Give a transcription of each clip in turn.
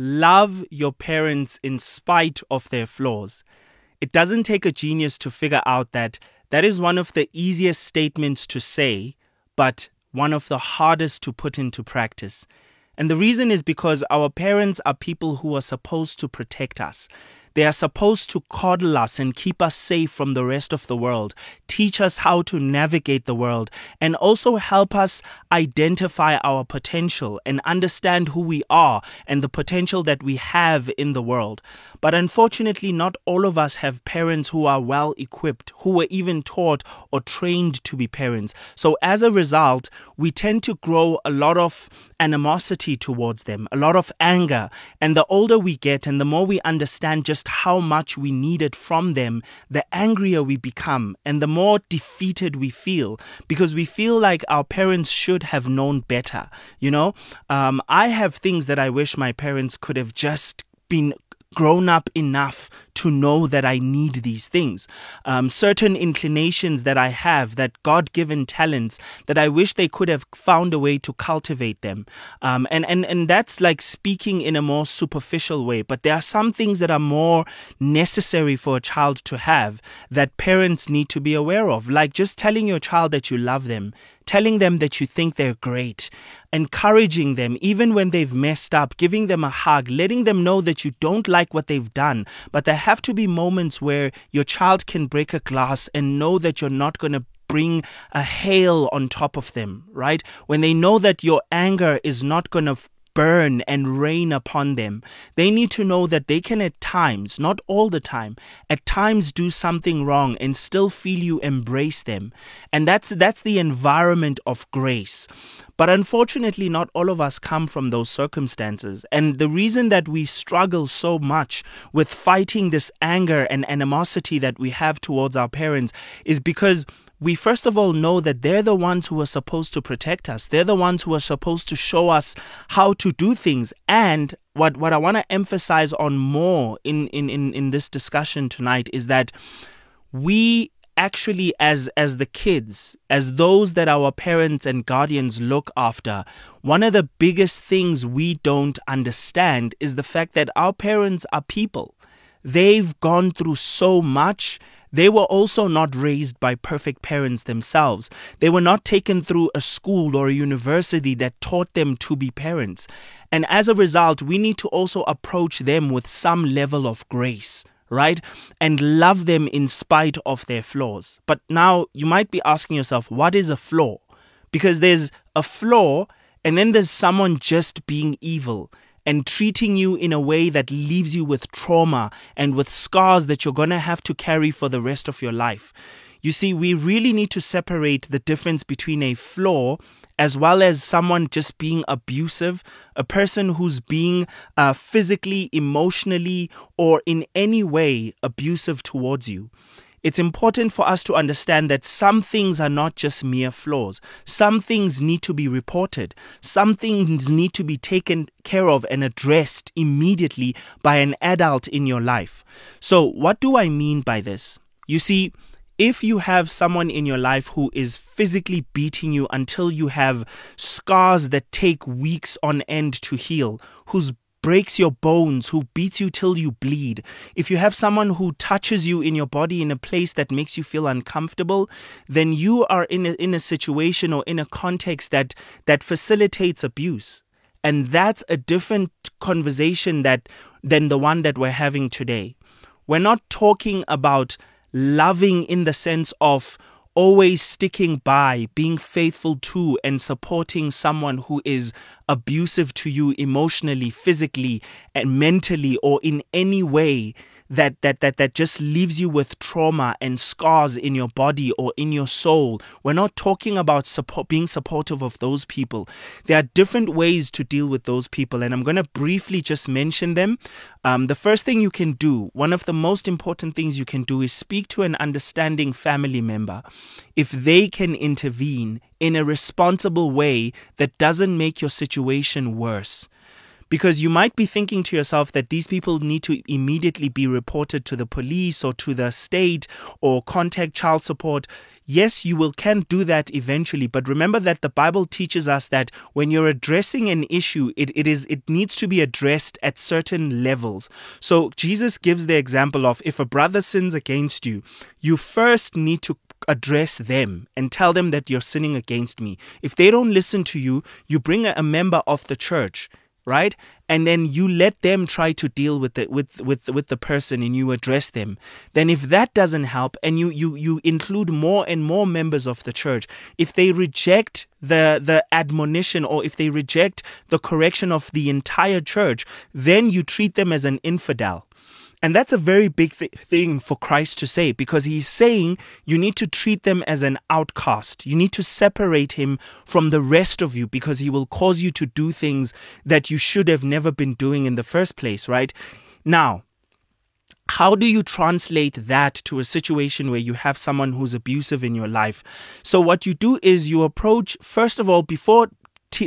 love your parents in spite of their flaws. It doesn't take a genius to figure out that that is one of the easiest statements to say, but one of the hardest to put into practice. And the reason is because our parents are people who are supposed to protect us. They are supposed to coddle us and keep us safe from the rest of the world, teach us how to navigate the world, and also help us identify our potential and understand who we are and the potential that we have in the world. But unfortunately, not all of us have parents who are well equipped, who were even taught or trained to be parents. So as a result, we tend to grow a lot of animosity towards them, a lot of anger. And the older we get and the more we understand just how much we need it from them, the angrier we become and the more defeated we feel because we feel like our parents should have known better. You know, um, I have things that I wish my parents could have just been grown up enough to know that I need these things. Um, certain inclinations that I have, that God given talents, that I wish they could have found a way to cultivate them. Um, and, and, and that's like speaking in a more superficial way. But there are some things that are more necessary for a child to have that parents need to be aware of, like just telling your child that you love them telling them that you think they're great, encouraging them even when they've messed up, giving them a hug, letting them know that you don't like what they've done. But there have to be moments where your child can break a glass and know that you're not going to bring a hail on top of them, right? When they know that your anger is not going to burn and rain upon them. They need to know that they can at times, not all the time, at times do something wrong and still feel you embrace them. And that's that's the environment of grace. But unfortunately, not all of us come from those circumstances. And the reason that we struggle so much with fighting this anger and animosity that we have towards our parents is because we first of all know that they're the ones who are supposed to protect us. They're the ones who are supposed to show us how to do things. And what, what I want to emphasize on more in, in, in, in this discussion tonight is that we actually as as the kids as those that our parents and guardians look after one of the biggest things we don't understand is the fact that our parents are people they've gone through so much they were also not raised by perfect parents themselves. They were not taken through a school or a university that taught them to be parents. And as a result, we need to also approach them with some level of grace right? And love them in spite of their flaws. But now you might be asking yourself, what is a flaw? Because there's a flaw and then there's someone just being evil and treating you in a way that leaves you with trauma and with scars that you're going to have to carry for the rest of your life. You see, we really need to separate the difference between a flaw as well as someone just being abusive, a person who's being uh, physically, emotionally, or in any way abusive towards you it's important for us to understand that some things are not just mere flaws. Some things need to be reported. Some things need to be taken care of and addressed immediately by an adult in your life. So, what do I mean by this? You see, if you have someone in your life who is physically beating you until you have scars that take weeks on end to heal, who's breaks your bones, who beats you till you bleed, if you have someone who touches you in your body in a place that makes you feel uncomfortable, then you are in a, in a situation or in a context that that facilitates abuse. And that's a different conversation that than the one that we're having today. We're not talking about loving in the sense of always sticking by, being faithful to, and supporting someone who is abusive to you emotionally, physically, and mentally, or in any way that that that that just leaves you with trauma and scars in your body or in your soul. We're not talking about support, being supportive of those people. There are different ways to deal with those people, and I'm going to briefly just mention them. Um, the first thing you can do, one of the most important things you can do, is speak to an understanding family member. If they can intervene in a responsible way that doesn't make your situation worse Because you might be thinking to yourself that these people need to immediately be reported to the police or to the state or contact child support. Yes, you will can do that eventually, but remember that the Bible teaches us that when you're addressing an issue, it, it is it needs to be addressed at certain levels. So Jesus gives the example of if a brother sins against you, you first need to address them and tell them that you're sinning against me. If they don't listen to you, you bring a, member of the church right? And then you let them try to deal with the with with with the person and you address them. Then if that doesn't help and you you you include more and more members of the church if they reject the the admonition or if they reject the correction of the entire church then you treat them as an infidel and that's a very big th- thing for Christ to say because he's saying you need to treat them as an outcast. You need to separate him from the rest of you because he will cause you to do things that you should have never been doing in the first place, right? Now, how do you translate that to a situation where you have someone who's abusive in your life? So, what you do is you approach, first of all, before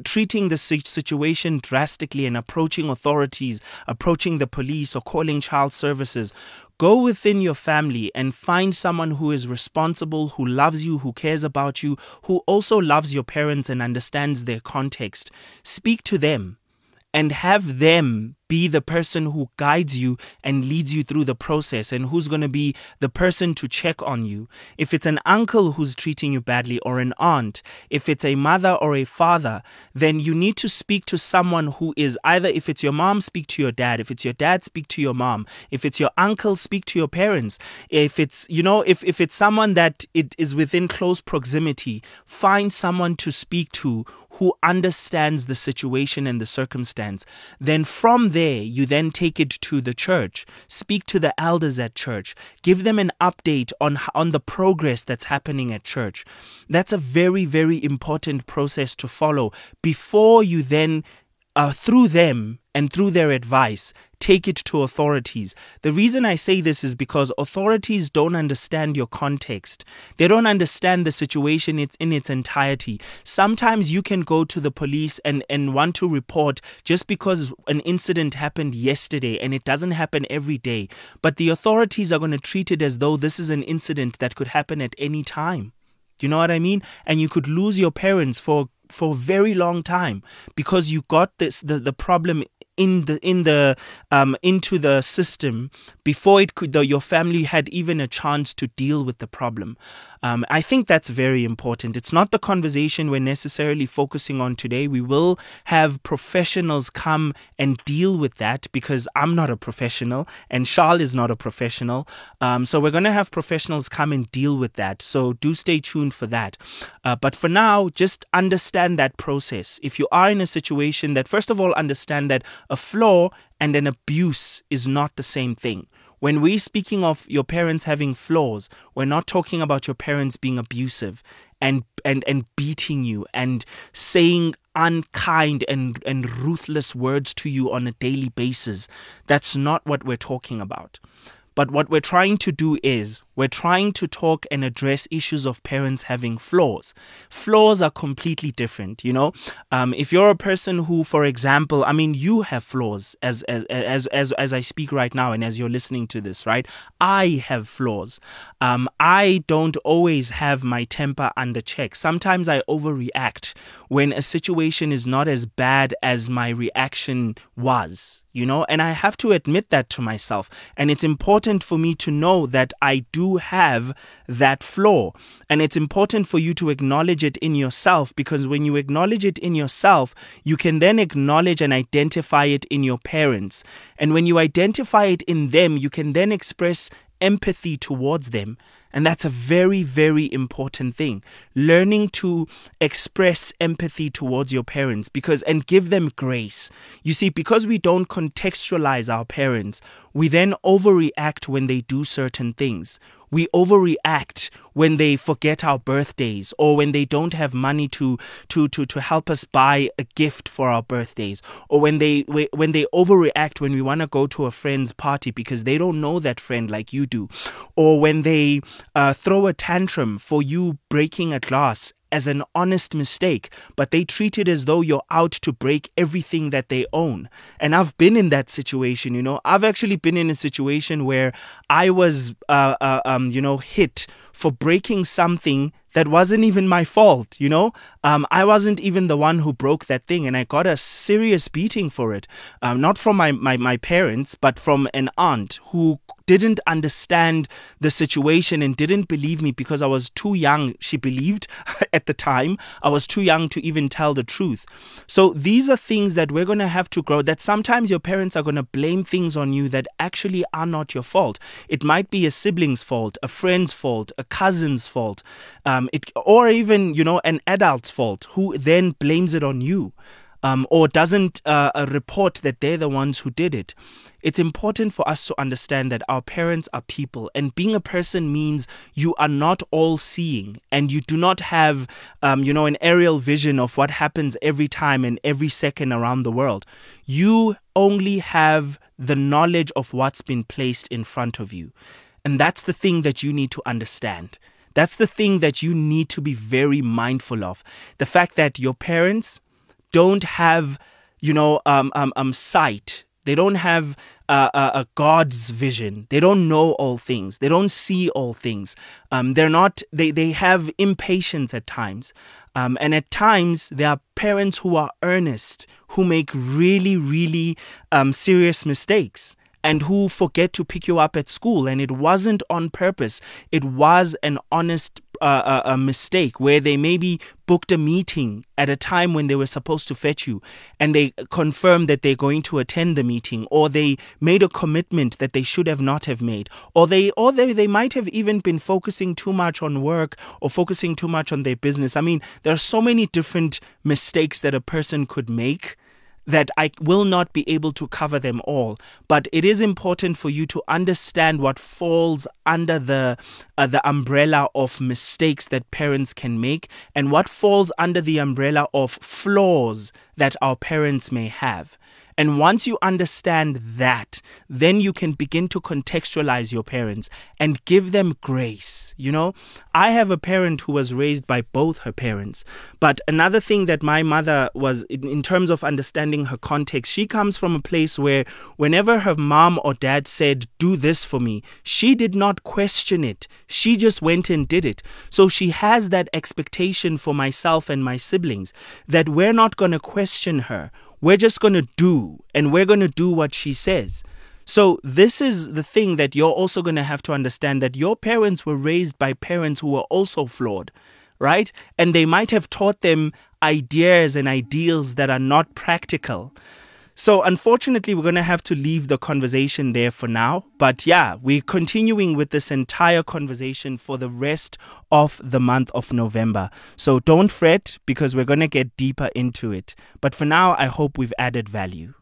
treating the situation drastically and approaching authorities, approaching the police, or calling child services. Go within your family and find someone who is responsible, who loves you, who cares about you, who also loves your parents and understands their context. Speak to them and have them be the person who guides you and leads you through the process and who's going to be the person to check on you. If it's an uncle who's treating you badly or an aunt, if it's a mother or a father, then you need to speak to someone who is either if it's your mom, speak to your dad. If it's your dad, speak to your mom. If it's your uncle, speak to your parents. If it's, you know, if, if it's someone that it is within close proximity, find someone to speak to who understands the situation and the circumstance. Then from there, you then take it to the church, speak to the elders at church, give them an update on, on the progress that's happening at church. That's a very, very important process to follow before you then, uh, through them and through their advice, take it to authorities. The reason I say this is because authorities don't understand your context. They don't understand the situation it's in its entirety. Sometimes you can go to the police and, and want to report just because an incident happened yesterday and it doesn't happen every day. But the authorities are going to treat it as though this is an incident that could happen at any time. You know what I mean? And you could lose your parents for for a very long time because you got this the, the problem in the in the um, into the system before it could the, your family had even a chance to deal with the problem. Um, I think that's very important. It's not the conversation we're necessarily focusing on today. We will have professionals come and deal with that because I'm not a professional and Charles is not a professional. Um, so we're going to have professionals come and deal with that. So do stay tuned for that. Uh, but for now, just understand that process. If you are in a situation that, first of all, understand that a flaw and an abuse is not the same thing. When we're speaking of your parents having flaws, we're not talking about your parents being abusive and and and beating you and saying unkind and and ruthless words to you on a daily basis. That's not what we're talking about. But what we're trying to do is we're trying to talk and address issues of parents having flaws. Flaws are completely different, you know. Um, if you're a person who, for example, I mean, you have flaws as, as as as as I speak right now, and as you're listening to this, right? I have flaws. Um, I don't always have my temper under check. Sometimes I overreact when a situation is not as bad as my reaction was you know, and I have to admit that to myself. And it's important for me to know that I do have that flaw. And it's important for you to acknowledge it in yourself because when you acknowledge it in yourself, you can then acknowledge and identify it in your parents. And when you identify it in them, you can then express empathy towards them. And that's a very, very important thing. Learning to express empathy towards your parents because, and give them grace. You see, because we don't contextualize our parents, we then overreact when they do certain things we overreact when they forget our birthdays or when they don't have money to to to to help us buy a gift for our birthdays or when they when they overreact when we want to go to a friend's party because they don't know that friend like you do or when they uh, throw a tantrum for you breaking a glass as an honest mistake, but they treat it as though you're out to break everything that they own. And I've been in that situation, you know. I've actually been in a situation where I was, uh, uh, um, you know, hit for breaking something that wasn't even my fault, you know? Um, I wasn't even the one who broke that thing, and I got a serious beating for it. Um, not from my, my, my parents, but from an aunt who didn't understand the situation and didn't believe me because I was too young. She believed at the time I was too young to even tell the truth. So these are things that we're going to have to grow. That sometimes your parents are going to blame things on you that actually are not your fault. It might be a sibling's fault, a friend's fault, a cousin's fault, um, it, or even you know an adult's fault who then blames it on you. Um, or doesn't uh, uh report that they're the ones who did it it's important for us to understand that our parents are people, and being a person means you are not all seeing and you do not have, um, you know, an aerial vision of what happens every time and every second around the world. You only have the knowledge of what's been placed in front of you. And that's the thing that you need to understand. That's the thing that you need to be very mindful of. The fact that your parents don't have, you know, um, um, um, sight they don't have a, a, God's vision. They don't know all things. They don't see all things. Um, they're not. They they have impatience at times, um, and at times there are parents who are earnest, who make really really um, serious mistakes and who forget to pick you up at school. And it wasn't on purpose, it was an honest uh, a, a mistake where they maybe booked a meeting at a time when they were supposed to fetch you and they confirmed that they're going to attend the meeting or they made a commitment that they should have not have made or they or they, they might have even been focusing too much on work or focusing too much on their business. I mean there are so many different mistakes that a person could make that I will not be able to cover them all. But it is important for you to understand what falls under the uh, the umbrella of mistakes that parents can make and what falls under the umbrella of flaws that our parents may have. And once you understand that, then you can begin to contextualize your parents and give them grace. You know, I have a parent who was raised by both her parents. But another thing that my mother was, in, in terms of understanding her context, she comes from a place where whenever her mom or dad said, Do this for me, she did not question it. She just went and did it. So she has that expectation for myself and my siblings that we're not going to question her we're just going to do, and we're going to do what she says. So, this is the thing that you're also going to have to understand that your parents were raised by parents who were also flawed, right? And they might have taught them ideas and ideals that are not practical. So, unfortunately, we're going to have to leave the conversation there for now. But yeah, we're continuing with this entire conversation for the rest of the month of November. So, don't fret because we're going to get deeper into it. But for now, I hope we've added value.